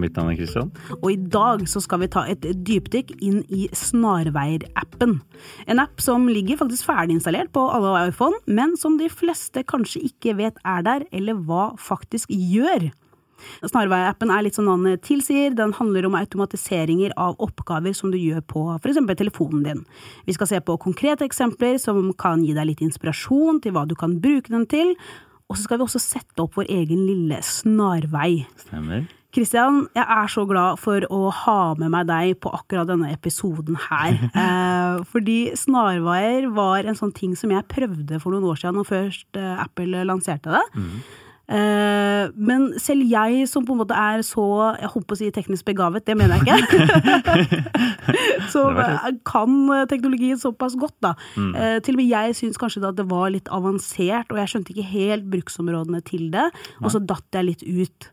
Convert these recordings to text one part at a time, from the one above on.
Mitt navn er Kristian. Og i dag så skal vi ta et dypdykk inn i Snarveier-appen. En app som ligger faktisk ferdiginstallert på alle iPhone, men som de fleste kanskje ikke vet er der, eller hva faktisk gjør. Snarveier-appen er litt som navnet tilsier, den handler om automatiseringer av oppgaver som du gjør på f.eks. telefonen din. Vi skal se på konkrete eksempler som kan gi deg litt inspirasjon til hva du kan bruke den til, og så skal vi også sette opp vår egen lille snarvei. Stemmer. Kristian, jeg er så glad for å ha med meg deg på akkurat denne episoden her. Eh, fordi snarveier var en sånn ting som jeg prøvde for noen år siden, når først eh, Apple lanserte det. Mm. Eh, men selv jeg som på en måte er så jeg håper å si teknisk begavet, det mener jeg ikke. som kan teknologien såpass godt, da. Mm. Eh, til og med jeg syns kanskje at det var litt avansert, og jeg skjønte ikke helt bruksområdene til det. Og så datt jeg litt ut.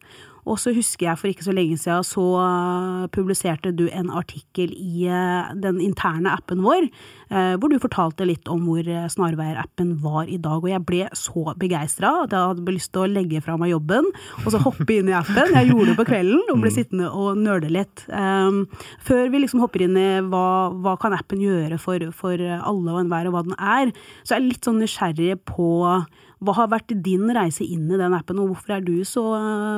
Og så husker jeg for ikke så lenge siden så uh, publiserte du en artikkel i uh, den interne appen vår, uh, hvor du fortalte litt om hvor Snarveier-appen var i dag. Og jeg ble så begeistra at jeg hadde lyst til å legge fra meg jobben og så hoppe inn i appen. Jeg gjorde det på kvelden og ble sittende og nøle litt. Um, før vi liksom hopper inn i hva, hva kan appen gjøre for, for alle og enhver, og hva den er, så er jeg litt sånn nysgjerrig på hva har vært din reise inn i den appen, og hvorfor er du så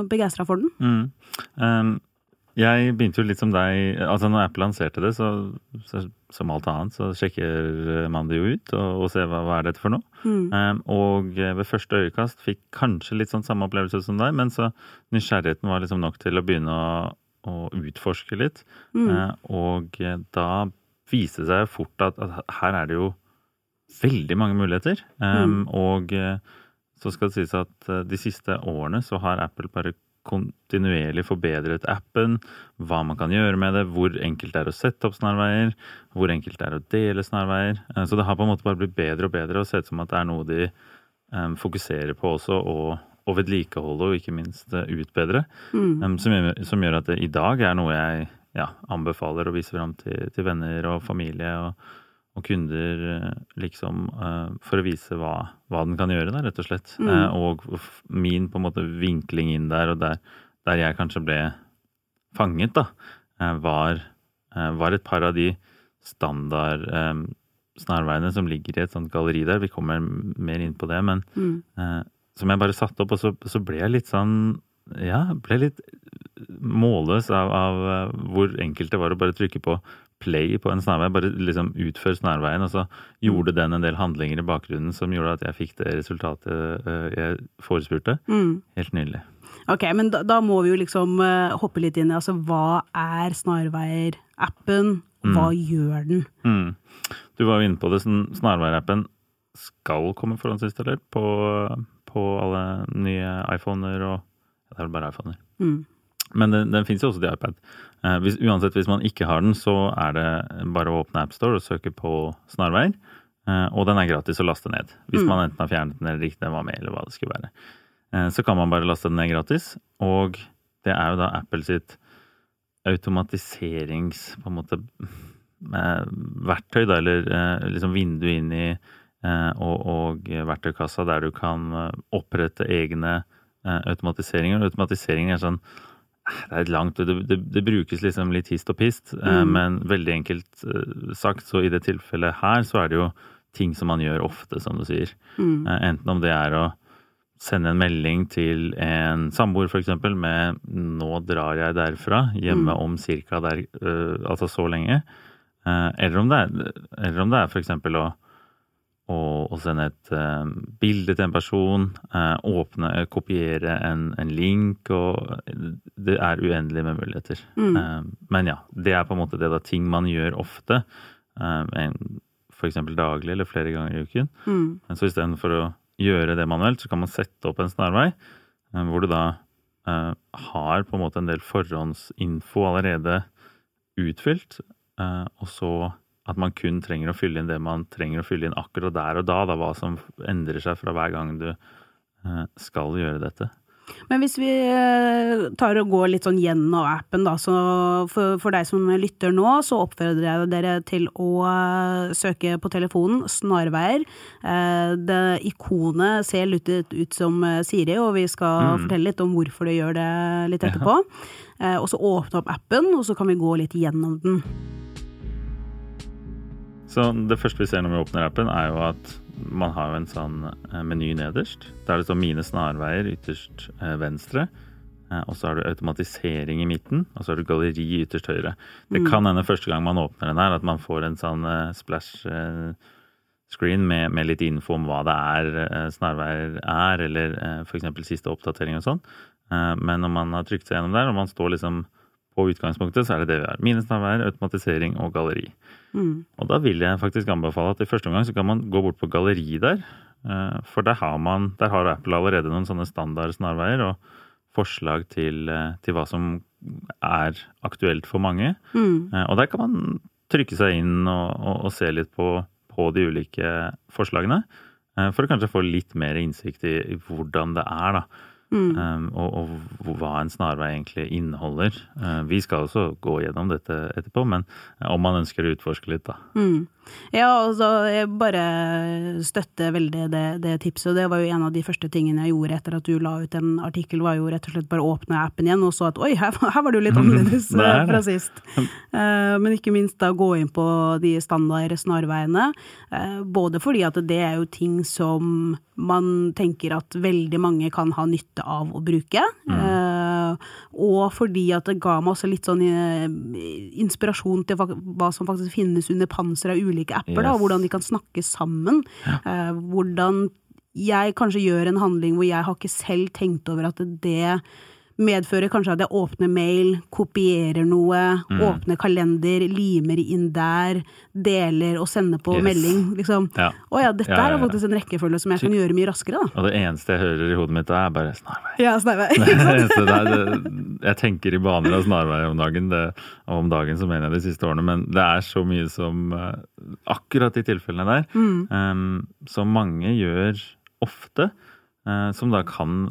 begeistra for den? Mm. Um, jeg begynte jo litt som deg. altså Når Apple lanserte det, så, så, som alt annet, så sjekker man det jo ut og, og ser hva, hva er dette for noe. Mm. Um, og ved første øyekast fikk kanskje litt sånn samme opplevelse som deg, men så nysgjerrigheten var liksom nok til å begynne å, å utforske litt. Mm. Uh, og da viste det seg fort at, at her er det jo veldig mange muligheter. Um, mm. Og eh, så skal det sies at eh, de siste årene så har Apple bare kontinuerlig forbedret appen, hva man kan gjøre med det, hvor enkelt det er å sette opp snarveier, hvor enkelt det er å dele snarveier. Eh, så det har på en måte bare blitt bedre og bedre og sett ut som at det er noe de um, fokuserer på også, og, og vedlikeholde og ikke minst utbedre. Mm. Um, som, gjør, som, gjør, at det i dag er noe jeg ja, anbefaler å vise fram til, til venner og familie. og og kunder eh, liksom eh, for å vise hva, hva, den kan gjøre, da, rett og slett. Mm. Eh, og min på en måte vinkling inn der, og der, der jeg kanskje ble fanget, da, var, var, et par av de standard snarveiene som ligger i et sånt galleri der. Vi kommer mer inn på det, men mm. som jeg bare satte opp, og så, så ble jeg litt sånn ja, ble litt målløs av, av, hvor enkelt det var å bare trykke på play på en snarvei. Bare liksom utfør snarveien, og så gjorde den en del handlinger i bakgrunnen som gjorde at jeg fikk det resultatet eh, jeg forespurte. Mm. Helt nydelig. Ok, men da, da, må vi jo liksom uh, hoppe litt inn i altså hva er Snarveier-appen? Hva mm. gjør den? Mm. Du var jo inne på det. Snarveier-appen skal komme forhåndsinstallert på, på alle nye iPhoner og Det er vel bare iPhoner. Mm. Men den, den fins jo også til iPad. Eh, hvis, uansett, hvis man ikke har den, så er det bare å åpne AppStore og søke på snarveier. Eh, og den er gratis å laste ned. Hvis mm. man enten har fjernet den eller ikke den var med, eller hva det skulle være. Eh, så kan man bare laste den ned gratis. Og det er jo da Apple sitt automatiserings på en måte verktøy, da, eller liksom vindu inn i og, og verktøykassa der du kan opprette egne automatiseringer. Automatisering er sånn det er langt, det, det, det, brukes liksom litt hist og pist, eh, mm. men veldig enkelt eh, sagt, så i det tilfellet her, så er det jo ting som man gjør ofte, som du sier. Mm. Eh, enten om det er å sende en melding til en samboer, f.eks., med 'nå drar jeg derfra', hjemme mm. om cirka der, altså så lenge. Eller om det er, eller om det er f.eks. å og, og sende et uh, bilde til en person, uh, åpne, uh, kopiere en, en, link, og det er uendelig med muligheter. Mm. men ja, det er på en måte det da ting man gjør ofte, f.eks. daglig eller flere ganger i uken. Mm. Men så istedenfor å gjøre det manuelt, så kan man sette opp en snarvei hvor du da har på en måte en del forhåndsinfo allerede utfylt, og så at man kun trenger å fylle inn det man trenger å fylle inn akkurat der og da. da hva som endrer seg fra hver gang du eh, skal gjøre dette. Men hvis vi eh, tar og går litt sånn gjennom appen, da, så for, for deg som lytter nå, så oppfordrer jeg dere til å eh, søke på telefonen Snarveier. Det ikonet ser litt ut som Siri, og vi skal mm. fortelle litt om hvorfor det gjør det litt etterpå. Ja. Og så åpne opp appen, og så kan vi gå litt gjennom den. Så det første vi ser når vi åpner appen, er jo at man har en sånn eh, meny nederst. Da er det står mine snarveier ytterst eh, venstre. Eh, og så har du automatisering i midten, og så har du galleri ytterst høyre. Det mm. kan hende første gang man åpner den her, at man får en sånn splash screen med, med litt info om hva det er snarveier er, eller f.eks. siste oppdatering og sånn. Men når man har trykt seg gjennom der, og man står liksom på utgangspunktet, så er det det vi har. Mine automatisering og galleri. Mm. Og da vil jeg faktisk anbefale at i første omgang så kan man gå bort på galleri der. Eh, for der har, man, der har Apple allerede noen sånne standard snarveier og forslag til, eh, til, hva som er aktuelt for mange. Mm. Eh, og der kan man trykke seg inn og, og, og se litt på, på, de ulike forslagene. For å kanskje få litt mer innsikt i, i hvordan det er, da. Mm. Um, og, og, hva en snarvei egentlig inneholder. Uh, vi skal også gå gjennom dette etterpå, men uh, om man ønsker å utforske litt, da. Mm. Ja, altså jeg bare støtter veldig det, det, tipset. Og det var jo en av de første tingene jeg gjorde etter at du la ut en artikkel, var jo rett og slett bare å åpne appen igjen og så at oi, her, her var jo litt annerledes uh, fra sist. men ikke minst da gå inn på de standard snarveiene. både fordi at det er jo ting som man tenker at veldig mange kan ha nytte av å bruke. Mm. Uh, og fordi at det ga meg også litt sånn uh, inspirasjon til hva som faktisk finnes under panser av ulike apper. Yes. Da, hvordan de kan snakke sammen. Ja. Uh, hvordan jeg kanskje gjør en handling hvor jeg har ikke selv tenkt over at det medfører kanskje at jeg åpner mail, kopierer noe, mm. åpner kalender, limer inn der, deler og sender på yes. melding. Liksom. Ja. Å ja, dette ja, ja, er faktisk en rekkefølge som jeg kan gjøre mye raskere, da. Og det eneste jeg hører i hodet mitt, er bare snarvei. Ja, snarvei. jeg tenker i baner av snarvei om dagen, det, og om dagen så mener jeg de siste årene, men det er så mye som uh, Akkurat de tilfellene der, mm. um, som mange gjør ofte, uh, som da kan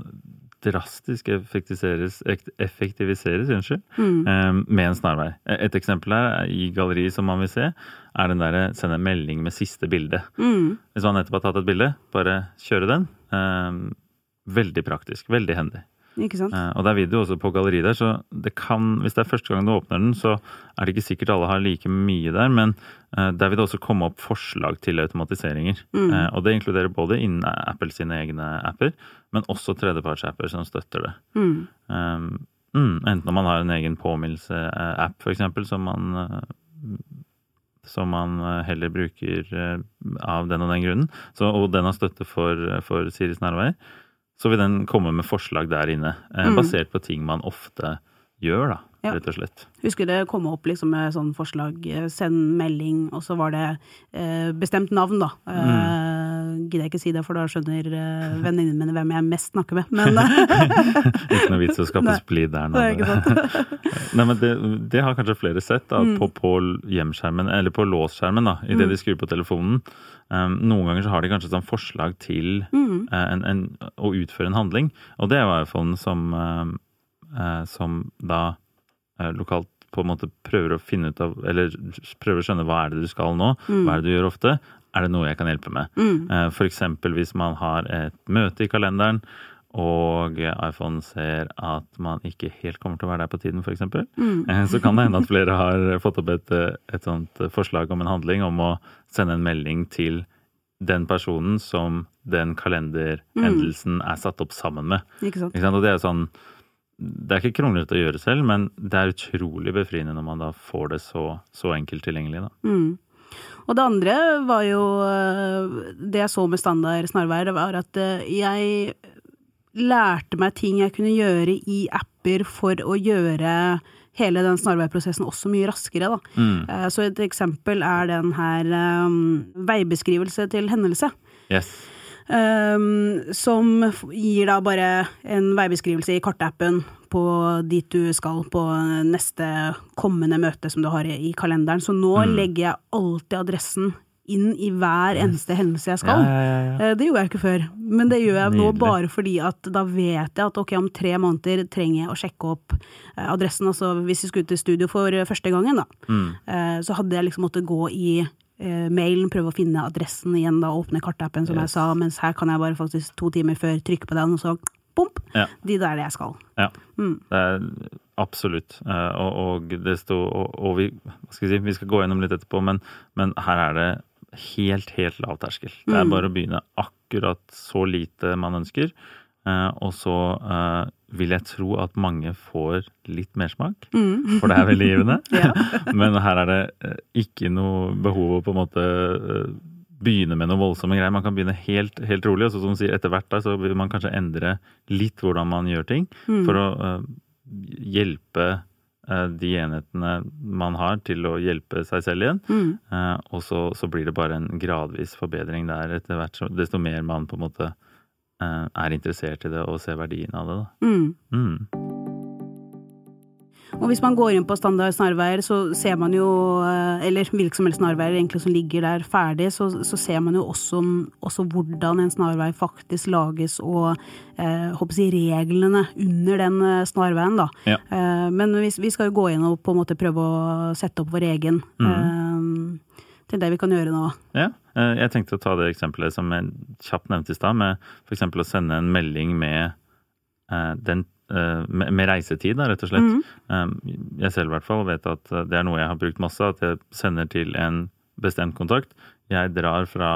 drastisk effektiviseres, effektiviseres unnskyld, mm. med en snarvei. Et eksempel her i galleriet som man vil se, er den derre sende melding med siste bilde. Mm. Hvis man nettopp har tatt et bilde, bare kjøre den. Veldig praktisk. Veldig hendig. Ikke sant? Eh, og det er video også på galleriet der, så det kan, hvis det er første gang du åpner den, så er det ikke sikkert alle har like mye der, men eh, der vil det også komme opp forslag til automatiseringer. Mm. Eh, og det inkluderer både innen Apple sine egne apper, men også tredjepartsapper som støtter det. Mm. Um, mm, enten om man har en egen påminnelse-app, f.eks., som man som man heller bruker av den og den grunnen. Så, og den har støtte for, for Siri Snarveier så vil den komme med forslag der inne, eh, mm. basert på ting man ofte gjør, da, ja. rett og slett. Husker det kom opp liksom med sånn forslag, eh, send melding, og så var det eh, bestemt navn, da. Mm. Eh, gidder jeg ikke si det, for da skjønner eh, venninnene mine hvem jeg mest snakker med, men Ikke noe vits å skape splid der nå. Nei, men det, det, har kanskje flere sett da, mm. på, på hjemskjermen, eller på låsskjermen, da, idet mm. de skrur på telefonen. Um, noen ganger så har de kanskje sånn forslag til mm. uh, en, en, å utføre en handling. Og det var jo iPhone som, uh, som da uh, lokalt på en måte prøver å finne ut av Eller prøver å skjønne hva er det du skal nå, mm. hva er det du gjør ofte. Er det noe jeg kan hjelpe med? Mm. Eksempel hvis man har et møte i kalenderen og iPhone ser at man ikke helt kommer til å være der på tiden, f.eks., mm. Så kan det hende at flere har fått opp et, et sånt forslag om en handling om å sende en melding til den personen som den kalenderhendelsen mm. er satt opp sammen med. Ikke sant? Ikke sant? Og det er sånn det er ikke kronglete å gjøre selv, men det er utrolig befriende når man da får det så, så enkelt tilgjengelig. Da. Mm. Og det andre var jo eh, Det jeg så med standard snarveier, var at eh, jeg lærte meg ting jeg kunne gjøre i apper for å gjøre hele den snarveiprosessen også mye raskere. Da. Mm. Eh, så et eksempel er den her um, veibeskrivelse til hendelse. Yes. Um, som gir da bare en veibeskrivelse i kartappen på dit du skal på neste kommende møte som du har i kalenderen. Så nå Mm. legger jeg alltid adressen inn i hver eneste hendelse jeg skal. Ja, ja, ja. Eh, Det gjorde jeg ikke før, men det gjør jeg nå bare fordi at da vet jeg at ok, om tre måneder trenger jeg å sjekke opp eh, adressen. Altså hvis jeg skulle til studio for eh, første gangen, da, Mm. så hadde jeg liksom måttet gå i mailen, prøve å finne adressen igjen, da, åpne kartappen som jeg sa, mens her kan jeg bare faktisk to timer før trykke på den, og så bomp, de der jeg skal. Ja, Mm. det er absolutt. Og, og det sto og, og vi, skal si, vi skal gå gjennom litt etterpå, men, men her er det helt, helt lav terskel. Det er Mm. bare å begynne akkurat så lite man ønsker. eh, Og så eh, vil jeg tro at mange får litt mersmak, Mm. for det er veldig givende. Ja. Men her er det eh, ikke noe behov å på en måte begynne med noe voldsomme greier. Man kan begynne helt, helt rolig, og så som du sier, etter hvert da, så vil man kanskje endre litt hvordan man gjør ting, Mm. for å hjelpe de enhetene man har til å hjelpe seg selv igjen. Mm. Eh, og så, så blir det bare en gradvis forbedring der etter hvert, så desto mer man på en måte eh, er interessert i det og ser verdien av det. Da. Mm. Mm. Og hvis man går inn på standard snarveier, så ser man jo, eh, eller hvilke som helst snarveier egentlig som ligger der ferdig, så, så ser man jo også, også hvordan en snarvei faktisk lages og eh, håper jeg, reglene under den eh, snarveien, da. Ja. Eh, men vi, vi skal jo gå inn og på en måte prøve å sette opp vår egen. Eh, til det vi kan gjøre nå. Ja, eh, jeg tenkte å ta det eksempelet som jeg kjapt nevnte i stad, med f.eks. å sende en melding med, eh, den, med, med reisetid, da, rett og slett. Eh, Jeg selv i hvert fall vet at eh, det er noe jeg har brukt masse, at jeg sender til en bestemt kontakt. Jeg drar fra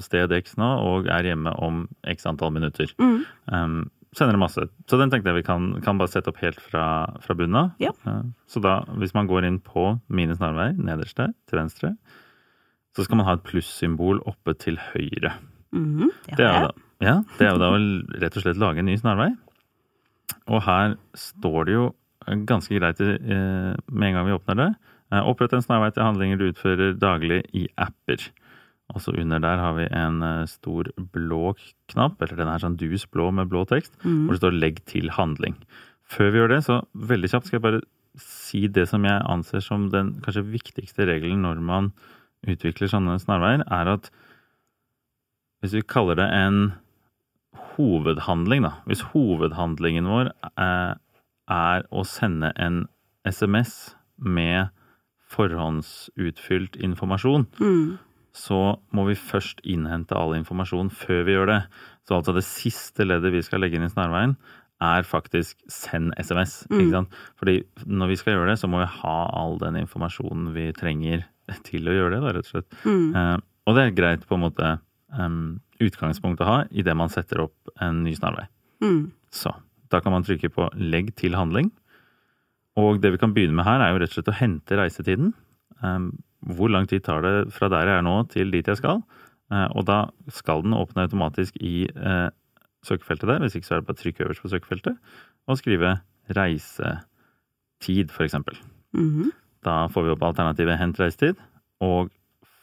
sted X nå og er hjemme om x antall minutter. Mm. Um, sender det masse. Så den tenkte jeg vi kan, kan bare sette opp helt fra, fra bunnen av. Ja. Eh, Så da, hvis man går inn på mine snarveier, nederst der, til venstre, så skal man ha et plussymbol oppe til høyre. Mm, det Det er jo da, ja, det er jo da å rett og slett lage en ny snarvei. Og her står det jo ganske greit eh, med en gang vi åpner det. Eh, Opprett en snarvei til handlinger du utfører daglig i apper. Og så under der har vi en eh, stor blå knapp, eller den er sånn dus blå med blå tekst, mm. hvor det står 'legg til handling'. Før vi gjør det, så veldig kjapt skal jeg bare si det som jeg anser som den kanskje viktigste regelen når man utvikler sånne snarveier, er at hvis vi kaller det en hovedhandling, da. Hvis hovedhandlingen vår er, er å sende en SMS med forhåndsutfylt informasjon, mm. så må vi først innhente all informasjon før vi gjør det. Så altså det siste leddet vi skal legge inn i snarveien, er faktisk send SMS. Mm. Ikke sant? Fordi når vi skal gjøre det, så må vi ha all den informasjonen vi trenger til å gjøre det, da, rett og slett. Mm. Eh, og det er greit på en måte em, utgangspunkt å ha idet man setter opp en ny snarvei. Mm. Så da kan man trykke på legg til handling. Og det vi kan begynne med her, er jo rett og slett å hente reisetiden. Hvor lang tid tar det fra der jeg er nå til dit jeg skal? Eh, og da skal den åpne automatisk i eh, søkefeltet der. Hvis ikke så er det bare å trykke øverst på søkefeltet og skrive reisetid, for eksempel. -hmm. Da får vi opp alternativet hent reisetid, og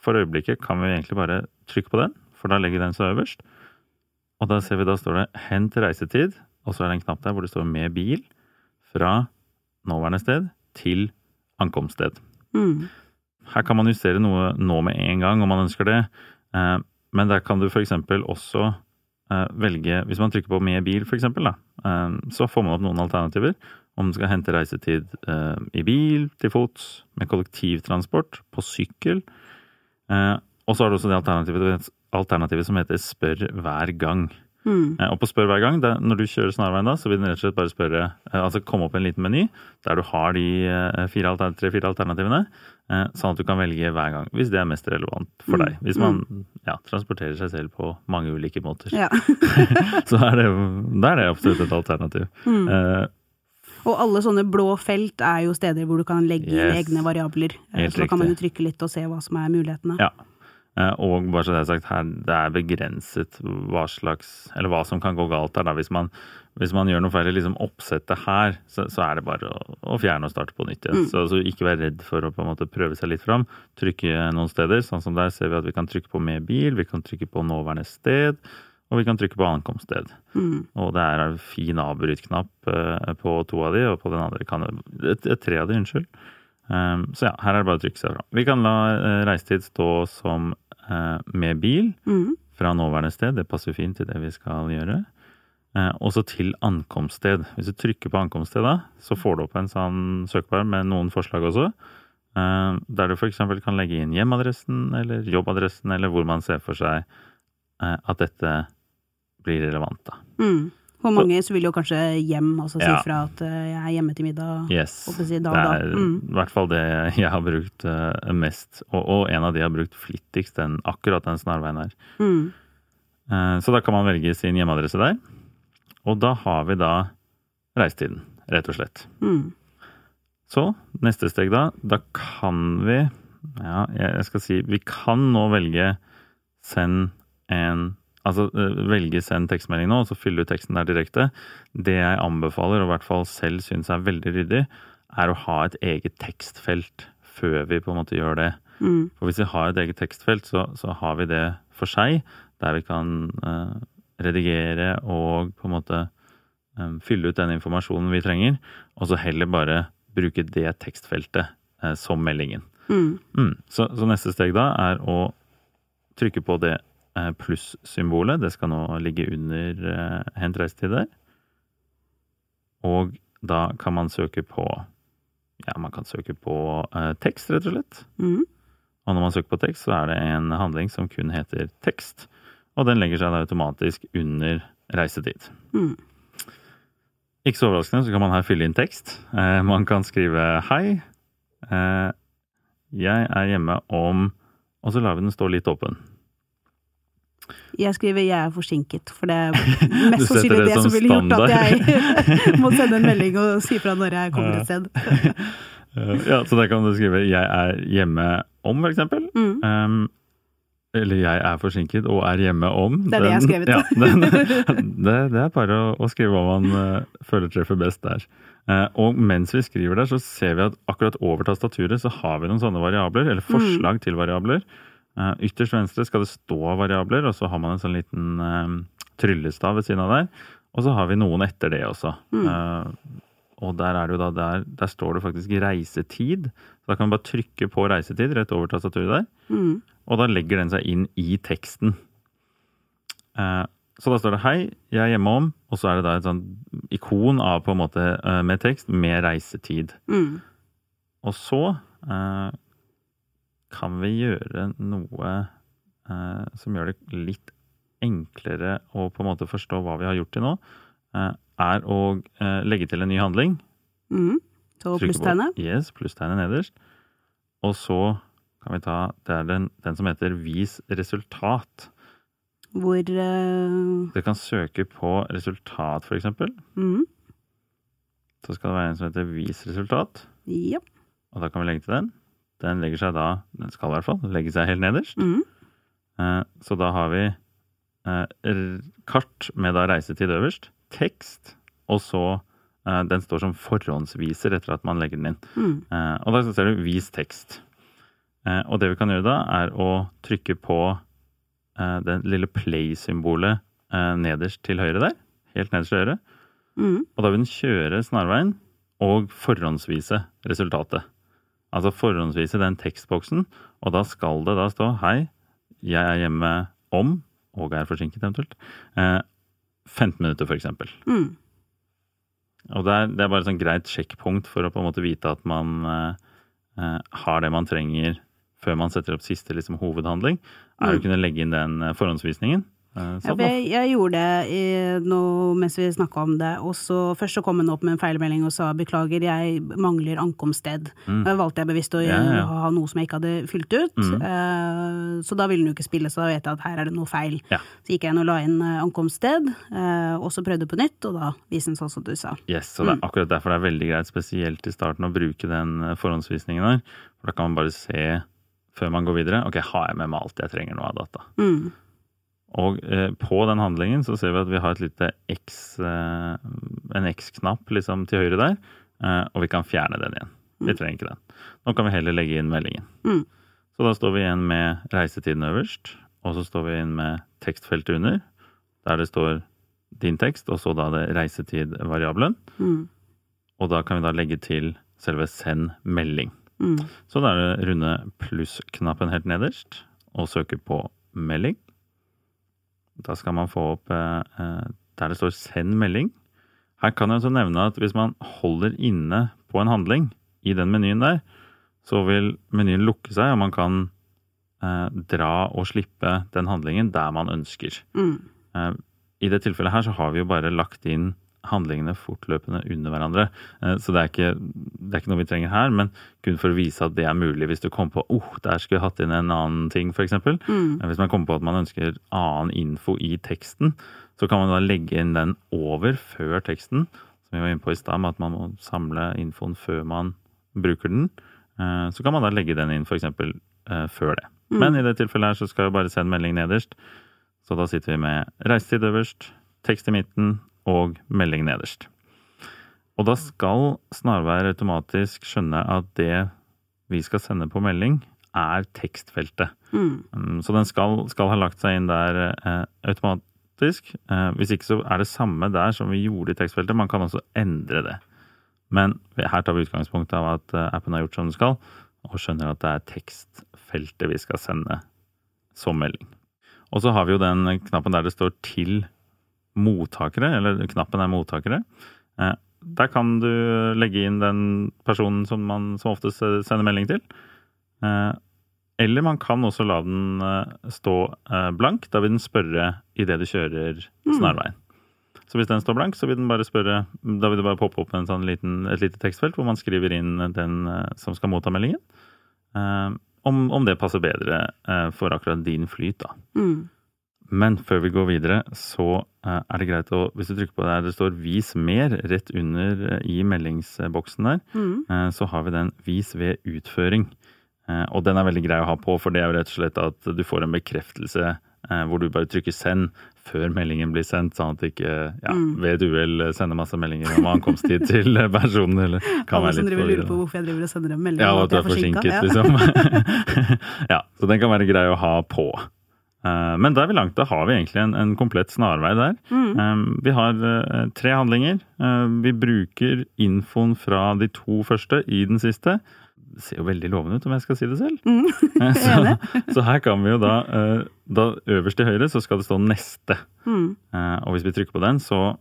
for øyeblikket kan vi egentlig bare trykke på den, for da legger den seg øverst. Og da ser vi da står det hent reisetid, og så er det en knapp der hvor det står med bil fra nåværende sted til ankomststed. Mm. Her kan man justere noe nå med en gang om man ønsker det, eh, men der kan du f.eks. også eh, velge Hvis man trykker på med bil, f.eks., eh, så får man opp noen alternativer. Om du skal hente reisetid i bil, til fots, med kollektivtransport, på sykkel. Og så har du også det alternativet, alternativet som heter spør hver gang. Eh, Og på spør hver gang, det, når du kjører snarveien da, så vil den rett og slett bare spørre, eh, altså komme opp en liten meny, der du har de eh, fire, tre-fire alternativene, sånn at du kan velge hver gang, hvis det er mest relevant for Mm. deg. Hvis man ja, transporterer seg selv på mange ulike måter. Ja. så er det, da er det absolutt et alternativ. Mm. Uh, Og alle sånne blå felt er jo steder hvor du kan legge inn Yes. egne variabler. Helt Så da kan man jo trykke litt og se hva som er mulighetene. Ja. Eh, Og bare så det er sagt her, det er begrenset hva slags Eller hva som kan gå galt her, da. Hvis man, hvis man gjør noe feil i liksom oppsettet her, så, så er det bare å, å fjerne og starte på nytt igjen. Mm. Så, så ikke vær redd for å på en måte prøve seg litt fram. Trykke noen steder. Sånn som der ser vi at vi kan trykke på med bil, vi kan trykke på nåværende sted. Og vi kan trykke på ankomststed. Mm. Og det er en fin avbryt-knapp eh, på to av de, og på den andre kan det et, et, Tre av de, unnskyld. Um, så ja, her er det bare å trykke seg fra. Vi kan la uh, reisetid stå som uh, med bil Mm. fra nåværende sted. Det passer fint til det vi skal gjøre. Og også til ankomststed. Hvis du trykker på ankomststed da, så får du opp en sånn søkbar med noen forslag også. Eh, der du f.eks. kan legge inn hjemadressen eller jobbadressen, eller hvor man ser for seg eh, at dette blir relevant. da. Mm. For mange så vil jo kanskje hjem altså si Ja. fra at eh, jeg er hjemme til middag. Yes. Si da Det er Mm. i hvert fall det jeg har brukt eh, mest. Og, og en av de jeg har brukt flittigst, den, akkurat den snarveien her. Mm. Eh, Så da kan man velge sin hjemmeadresse der. Og da har vi da reisetiden, rett og slett. Mm. Så neste steg da, da kan vi Ja, jeg skal si Vi kan nå velge send en Altså eh, velge send tekstmelding nå, og så fylle ut teksten der direkte. Det jeg anbefaler, og i hvert fall selv syns er veldig ryddig, er å ha et eget tekstfelt før vi på en måte gjør det. Mm. For hvis vi har et eget tekstfelt, så, så har vi det for seg, der vi kan eh, redigere og på en måte eh, fylle ut den informasjonen vi trenger, og så heller bare bruke det tekstfeltet eh, som meldingen. Mm. Mm. Så, så neste steg da er å trykke på det pluss-symbolet. Det skal nå ligge under eh, hent reisetid. Og da kan man søke på ja, man kan søke på eh, tekst, rett og slett. Mm. Og når man søker på tekst, så er det en handling som kun heter tekst. Og den legger seg da automatisk under reisetid. Mm. Ikke så overraskende så kan man her fylle inn tekst. Eh, man kan skrive hei. Eh, jeg er hjemme om Og så lar vi den stå litt åpen. Jeg skriver 'jeg er forsinket', for det er mest sannsynlig det det som som ville gjort at jeg må sende en melding og si fra når jeg kommer et sted. Eh, ja, Så der kan du skrive 'jeg er hjemme om', eksempel. Mm. Um, eller 'jeg er forsinket og er hjemme om'. Det er det jeg har skrevet. Ja, den, det, det er bare å, å skrive hva man uh, føler treffer best der. Uh, og mens vi skriver der, så ser vi at akkurat over tastaturet så har vi noen sånne variabler, eller forslag til variabler. Eh, ytterst venstre skal det stå variabler, og så har man en sånn liten eh, tryllestav ved siden av der. Og så har vi noen etter det også. Eh, og der er det jo da, der, der står det faktisk reisetid. Så da kan man bare trykke på reisetid rett over tastaturet der. Mm. Og da legger den seg inn i teksten. Så da står det 'hei, jeg er hjemme om', og så er det da et sånn ikon av på en måte med tekst med reisetid. Mm. Og så kan vi gjøre noe eh, som gjør det litt enklere å på en måte forstå hva vi har gjort til nå, eh, er å eh, legge til en ny handling. Mm. Så plusstegnet. Yes, plusstegnet nederst. Og så kan vi ta Det er den, den som heter vis resultat. Hvor uh... Du kan søke på resultat, for eksempel. mm. Så skal det være en som heter vis resultat. Ja. Og da kan vi legge til den. Den legger seg da, den skal i hvert fall, legge seg helt nederst. Mm. Eh, Så da har vi eh, kart med da reisetid øverst, tekst, og så eh, den står som forhåndsviser etter at man legger den inn. Mm. Eh, Og da ser du vis tekst. Eh, Og det vi kan gjøre da, er å trykke på eh, det lille play-symbolet eh, nederst til høyre der. Helt nederst til høyre. Mm. Og da vil den kjøre snarveien og forhåndsvise resultatet. Altså forhåndsvise den tekstboksen, og da skal det da stå 'Hei, jeg er hjemme om', og er forsinket eventuelt, eh, 15 minutter, for eksempel. Mm. Og det er, det er bare et sånn greit sjekkpunkt for å på en måte vite at man eh, eh, har det man trenger før man setter opp siste liksom, hovedhandling, er å Mm. kunne legge inn den eh, forhåndsvisningen. Eh, Ja, sånn, jeg, jeg gjorde det nå, mens vi snakka om det, og så først så kom hun opp med en feilmelding og sa beklager, jeg mangler ankomststed. Mm. Da valgte jeg bevisst å Ja, ja. ha noe som jeg ikke hadde fylt ut, Mm. eh, så da ville den jo ikke spille, så da vet jeg at her er det noe feil. Så gikk jeg inn og la inn eh, ankomststed, eh, og så prøvde på nytt, og da viste den sånn som du sa. Yes, og det Mm. er akkurat derfor det er veldig greit, spesielt i starten, å bruke den eh, forhåndsvisningen der. For da kan man bare se før man går videre. Ok, har jeg med meg alt jeg trenger nå av data? Mm. Og eh, på den handlingen så ser vi at vi har et lite X, eh, en X-knapp liksom til høyre der, eh, og vi kan fjerne den igjen. Vi trenger ikke den. Nå kan vi heller legge inn meldingen. Mm. Så da står vi igjen med reisetiden øverst, og så står vi inn med tekstfeltet under. der det står din tekst, og så da det reisetidvariabelen. Mm. Og da kan vi da legge til selve send melding. Mm. Så da er det runde pluss-knappen helt nederst, og søke på melding. Da skal man få opp eh, eh, der det står send melding. Her kan jeg også nevne at hvis man holder inne på en handling i den menyen der, så vil menyen lukke seg, og man kan eh, dra og slippe den handlingen der man ønsker. Mm. Eh, I det tilfellet her så har vi jo bare lagt inn handlingene fortløpende under hverandre. Eh, Så det er, ikke, det er ikke noe vi trenger her, men kun for å vise at det er mulig. Hvis du kommer på oh, der skulle jeg hatt inn en annen ting, f.eks. Mm. Hvis man kommer på at man ønsker annen info i teksten, så kan man da legge inn den over før teksten. Som vi var inne på i stad, med at man må samle infoen før man bruker den. Eh, Så kan man da legge den inn f.eks. før det. Men i det tilfellet her så skal vi bare sende melding nederst. Så da sitter vi med reisetid øverst, tekst i midten og melding nederst. Og da skal snarveier automatisk skjønne at det vi skal sende på melding, er tekstfeltet. Mm. Så den skal, skal ha lagt seg inn der eh, automatisk. Eh, hvis ikke så er det samme der som vi gjorde i tekstfeltet. Man kan også endre det. Men her tar vi utgangspunkt av at eh, appen har gjort som den skal, og skjønner at det er tekstfeltet vi skal sende som melding. Og så har vi jo den knappen der det står 'til mottakere', eller knappen er 'mottakere'. Eh, Der kan du legge inn den personen som man som oftest sender melding til. Eh, Eller man kan også la den eh, stå blank. Da vil den spørre idet du kjører snarveien. Så hvis den står blank, så vil den bare spørre Da vil det bare poppe opp en sånn liten, et lite tekstfelt hvor man skriver inn den som skal motta meldingen. Om, om det passer bedre for akkurat din flyt, da. Mm. Men før vi går videre, så eh, er det greit å Hvis du trykker på der det står 'vis mer' rett under eh, i meldingsboksen der, Mm. eh, så har vi den 'vis ved utføring'. Og den er veldig grei å ha på, for det er jo rett og slett at du får en bekreftelse hvor du bare trykker 'send' før meldingen blir sendt, sånn at ikke ja, Mm. ved et uhell sender masse meldinger om ankomsttid til personen, eller kan Alle være som driver lurer på hvorfor jeg driver og sender dem meldinger ja, om at at jeg er forsinket, ja. liksom. ja, så den kan være grei å ha på. Eh, Men da er vi langt. Da har vi egentlig en, en komplett snarvei der. Mm. Vi har eh, tre handlinger. Eh, Vi bruker infoen fra de to første i den siste. Det ser jo veldig lovende ut, om jeg skal si det selv. Mm. Så, så her kan vi jo da, da Øverst til høyre så skal det stå 'neste'. Mm. Og hvis vi trykker på den, så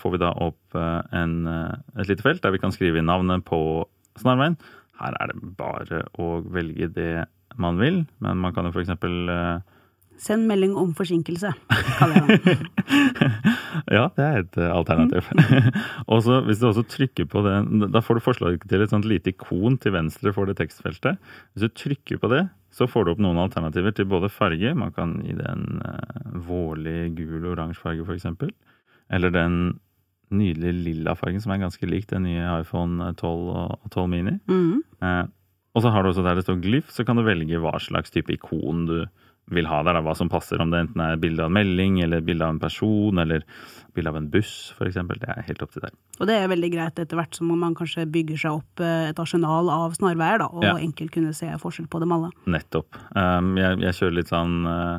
får vi da opp en, et lite felt der vi kan skrive inn navnet på snarveien. Her er det bare å velge det man vil, men man kan jo for eksempel eh, Send melding om forsinkelse, kaller jeg den. Ja, det er et eh, alternativ. og så hvis du også trykker på det, da får du forslag til et sånt lite ikon til venstre for det tekstfeltet. Hvis du trykker på det, så får du opp noen alternativer til både farge. Man kan gi det en uh, vårlig gul-oransje farge, f.eks. Eller den nydelige lilla fargen som er ganske lik den nye iPhone 12 og 12 mini. Mm. Eh, og så har du også der det står glyf, så kan du velge hva slags type ikon du vil ha der. Da, hva som passer, om det enten er bilde av en melding, eller bilde av en person, eller bilde av en buss, f.eks. Det er helt opp til deg. Og det er veldig greit etter hvert som man kanskje bygger seg opp eh, et arsenal av snarveier, da, og Ja. enkelt kunne se forskjell på dem alle. Nettopp. Um, jeg, jeg kjører litt sånn uh,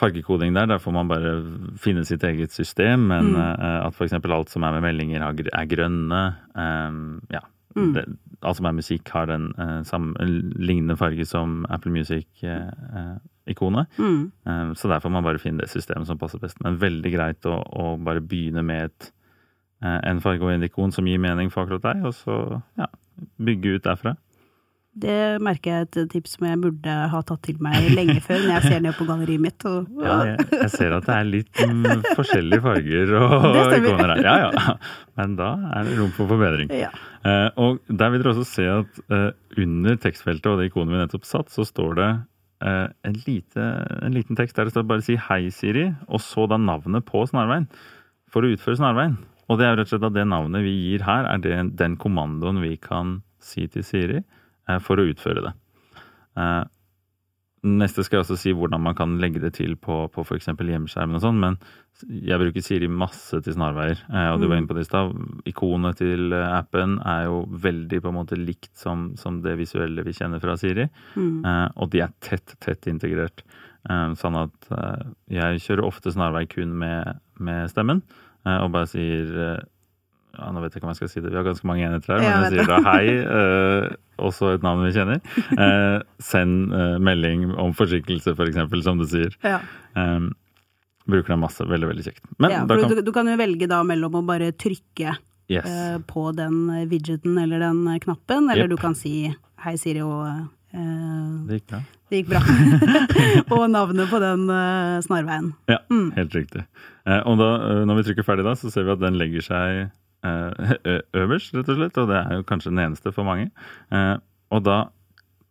fargekoding der. Der får man bare finne sitt eget system. Men Mm. uh, at f.eks. alt som er med meldinger, er grønne. Um, ja. Mm. Det, alt som er musikk, har den uh, samme, lignende farge som Apple Music-ikonet. Mm. Um, så derfor må man bare finne det systemet som passer best. Men veldig greit å, å bare begynne med et, uh, en farge og en ikon som gir mening for akkurat deg, og så ja, bygge ut derfra. Det merker jeg er et tips som jeg burde ha tatt til meg lenge før, når jeg ser ned på galleriet mitt. Og, Ja, jeg, jeg ser at det er litt mm, forskjellige farger og ikoner her. Ja, ja. Men da er det rom for forbedring. ja. Eh, og der vil dere også se at eh, under tekstfeltet og det ikonet vi nettopp satt, så står det eh, en, lite, en liten tekst der det står bare si 'Hei, Siri', og så da navnet på snarveien. For å utføre snarveien. Og det er jo rett og slett at det navnet vi gir her, er det, den kommandoen vi kan si til Siri for å utføre det. Eh, Neste skal jeg også si hvordan man kan legge det til på, på f.eks. hjemskjermen og sånn, men jeg bruker Siri masse til snarveier. Eh, og du var inne på det i stad. Ikonet til eh, appen er jo veldig på en måte likt som, som det visuelle vi kjenner fra Siri. Mm. Eh, og de er tett, tett integrert. Eh, sånn at eh, jeg kjører ofte snarvei kun med, med stemmen, eh, og bare sier ja, Nå vet jeg ikke om jeg skal si det, vi har ganske mange enheter her, men jeg, jeg sier da hei, også et navn vi kjenner. send melding om forsinkelse, f.eks., for som du sier. Ja. Um, Bruker den masse. Veldig, veldig kjekt. Men, ja, kan... Du, du, kan jo velge da mellom å bare trykke yes. uh, på den widgeten eller den knappen, eller yep. du kan si hei, Siri, og uh, Det gikk bra. Det gikk bra. og navnet på den uh, snarveien. Ja, mm. helt riktig. og da, når vi trykker ferdig da, så ser vi at den legger seg øverst, rett og slett. Og det er jo kanskje den eneste for mange. og da,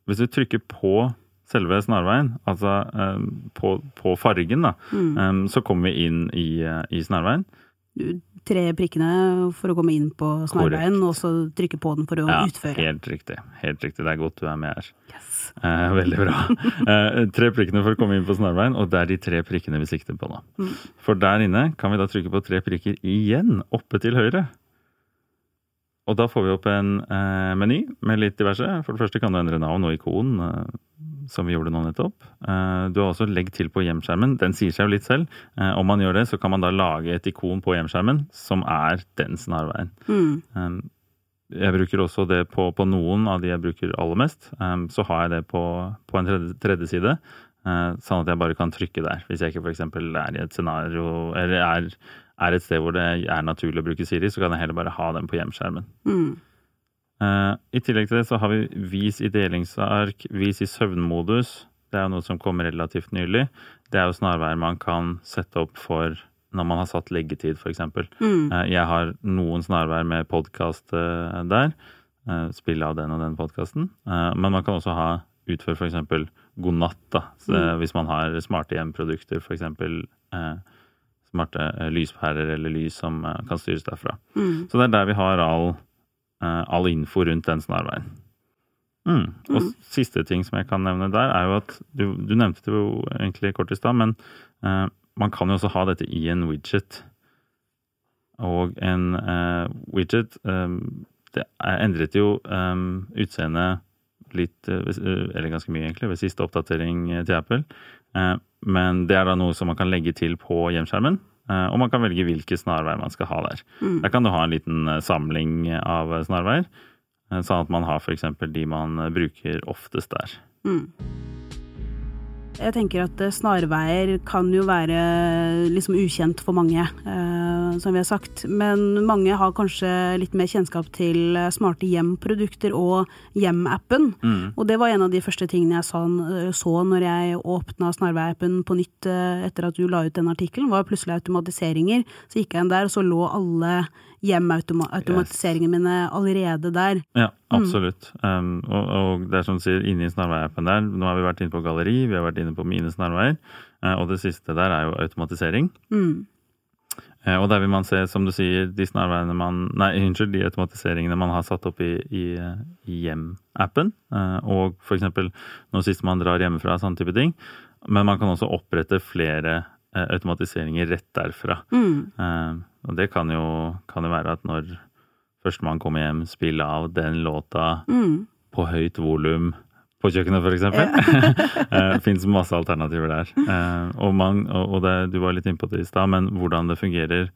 hvis du trykker på selve snarveien, altså um, på, på, fargen, da, mm. så kommer vi inn i, i, snarveien. Tre prikkene for å komme inn på snarveien, og så trykke på den for å ja, utføre. Helt riktig. Helt riktig. Det er godt du er med her. Yes. Eh, veldig bra. eh, tre prikkene for å komme inn på snarveien, og det er de tre prikkene vi sikter på nå. Mm. For der inne kan vi da trykke på tre prikker igjen, oppe til høyre. Og da får vi opp en eh, meny med litt diverse. For det første kan du endre navn og ikon, eh, som vi gjorde nå nettopp. Eh, du har også legg til på hjemskjermen. Den sier seg jo litt selv. Eh, om man gjør det, så kan man da lage et ikon på hjemskjermen som er den snarveien. Mm. Eh, jeg bruker også det på, på, noen av de jeg bruker aller mest. Eh, så har jeg det på, på en tredje, tredje side. Sånn at jeg bare kan trykke der, hvis jeg ikke f.eks. er i et scenario eller er er et sted hvor det er naturlig å bruke Siri, så kan jeg heller bare ha den på hjemskjermen. Mm. Uh, I tillegg til det så har vi vis i delingsark, vis i søvnmodus. Det er jo noe som kom relativt nylig. Det er jo snarveier man kan sette opp for når man har satt leggetid, f.eks. Mm. Uh, jeg har noen snarveier med podkast uh, der. Spille av den og den podkasten. Men man kan også ha utfør f.eks. god natt, da. Så, mm. Hvis man har smarte hjemprodukter, f.eks. Smarte eh, lyspærer eller lys som eh, kan styres derfra. Mm. Så det er der vi har all, eh, all info rundt den snarveien. Mm. Og mm. siste ting som jeg kan nevne der, er jo at du, du nevnte det jo egentlig kort i stad, men eh, man kan jo også ha dette i en widget. Og en eh, widget eh, Det endret jo utseendet litt, eller ganske mye egentlig, ved siste oppdatering til Apple. Men det er da noe som man kan legge til på hjemskjermen. Eh, og man kan velge hvilke snarveier man skal ha der. Mm. Der kan du ha en liten eh, samling av snarveier, eh, sånn at man har f.eks. de man bruker oftest der. Mm. Jeg tenker at eh, snarveier kan jo være liksom ukjent for mange, eh, som vi har sagt. Men mange har kanskje litt mer kjennskap til eh, smarte hjem-produkter og hjem-appen. Mm. Og det var en av de første tingene jeg så, eh, så når jeg åpna snarvei-appen på nytt etter at du la ut den artikkelen, var plutselig automatiseringer. Så gikk jeg inn der, og så lå alle hjem-automatiseringene mine allerede der. Ja, mm. absolutt. Mm. Um, og, og, det er som du sier, inne i snarveiappen der, nå har vi vært inne på galleri, vi har vært inne på mine snarveier, uh, og det siste der er jo automatisering. Mm. Uh, og der vil man se, som du sier, de snarveiene man Nei, unnskyld, de automatiseringene man har satt opp i, i, i hjem-appen. Og for eksempel nå sist man drar hjemmefra, sånne type ting. Men man kan også opprette flere automatiseringer rett derfra. Mm. Og det kan jo, kan jo være at når førstemann kommer hjem, spiller av den låta mm. på høyt volum på kjøkkenet, eksempel. det eh, fins masse alternativer der. Eh, og, man, og det, du var litt inne på det i stad, men hvordan det fungerer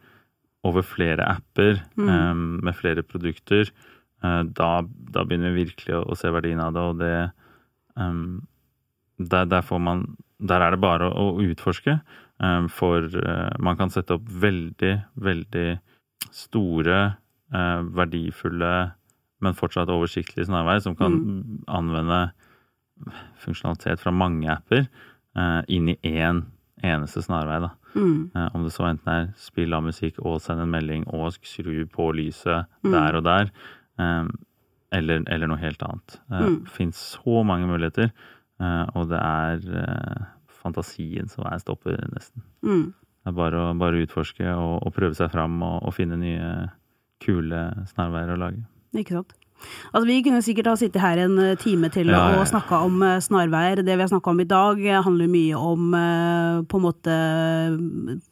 over flere apper mm. um, med flere produkter, da, da, begynner vi virkelig å, å, se verdien av det, og det um, der, der, man, der, er det bare å, å utforske. Eh, for eh, man kan sette opp veldig, veldig store, eh, verdifulle, men fortsatt oversiktlige snarveier som kan mm. anvende funksjonalitet fra mange apper inn i én eneste snarvei. da. Mm. Om det så enten er spill av musikk og send en melding og skru på lyset mm. der og der, eller, eller, noe helt annet. Det mm. fins så mange muligheter, og det er fantasien som er stopper, nesten. Mm. Det er bare å bare utforske og, og, prøve seg fram og, og, finne nye, kule snarveier å lage. Ikke sant. Altså, vi kunne sikkert ha sittet her en eh, time til Ja, ja, og snakka om eh, snarveier. Det vi har snakka om i dag, eh, handler mye om på en måte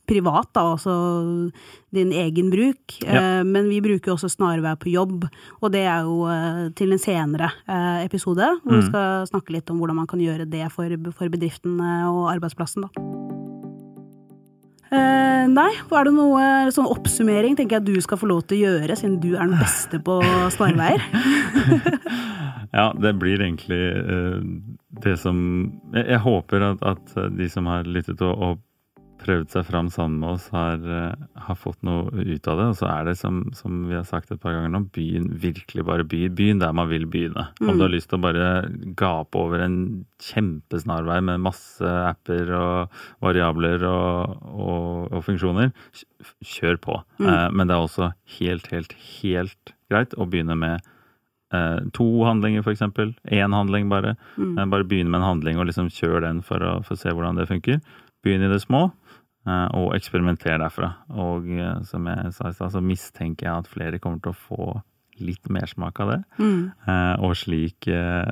privat, da, altså din egen bruk. Ja. Men vi bruker jo også snarveier på jobb, og det er jo til en senere episode. Hvor vi Mm. skal snakke litt om hvordan man kan gjøre det for, for bedriften og arbeidsplassen, da. Eh, nei, er det noe sånn oppsummering tenker jeg du skal få lov til å gjøre, siden du er den beste på snarveier? Ja, det blir egentlig uh, det som Jeg, jeg håper at, at de som har lyttet og, og prøvd seg fram sammen med oss, har, eh, har fått noe ut av det. Og så er det, som, som vi har sagt et par ganger nå, byen virkelig bare by. Byen der man vil begynne. Om Mm. du har lyst til å bare gape over en kjempesnarvei med masse apper og variabler og, og, og funksjoner, kjør på. Mm. Eh, men det er også helt, helt, helt greit å begynne med eh, to handlinger, eksempel. Én handling, bare. Mm. Eh, bare begynne med en handling og liksom kjør den for å, for å se hvordan det funker. Begynn i det små, og eksperimentere derfra. Og eh, som jeg sa i stad, så mistenker jeg at flere kommer til å få litt mersmak av det. Mm. Eh, og slik eh,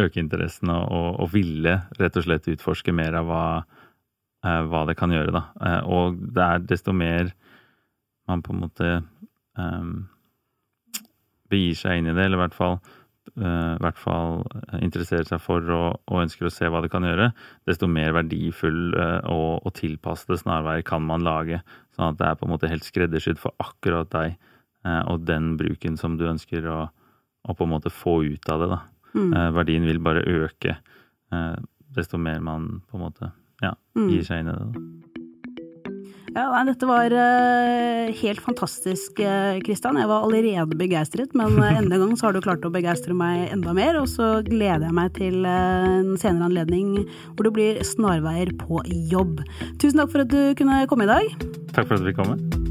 øke interessen og, og, ville rett og slett utforske mer av hva, eh, hva det kan gjøre, da. Eh, og det er desto mer man på en måte um, begir seg inn i det, eller i hvert fall eh, i hvert fall interesserer seg for og, og ønsker å se hva det kan gjøre, desto mer verdifull eh, og, og tilpassede snarveier kan man lage. Sånn at det er på en måte helt skreddersydd for akkurat deg eh, og den bruken som du ønsker å, å på en måte få ut av det. da. Mm. Eh, verdien vil bare øke eh, desto mer man på en måte ja, Mm. gir seg inn i det. da. Ja, nei, dette var uh, helt fantastisk, eh, Kristian. Jeg var allerede begeistret, men eh, enda en gang så har du klart å begeistre meg enda mer. Og så gleder jeg meg til eh, en senere anledning hvor det blir snarveier på jobb. Tusen takk for at du kunne komme i dag. Takk for at du fikk komme.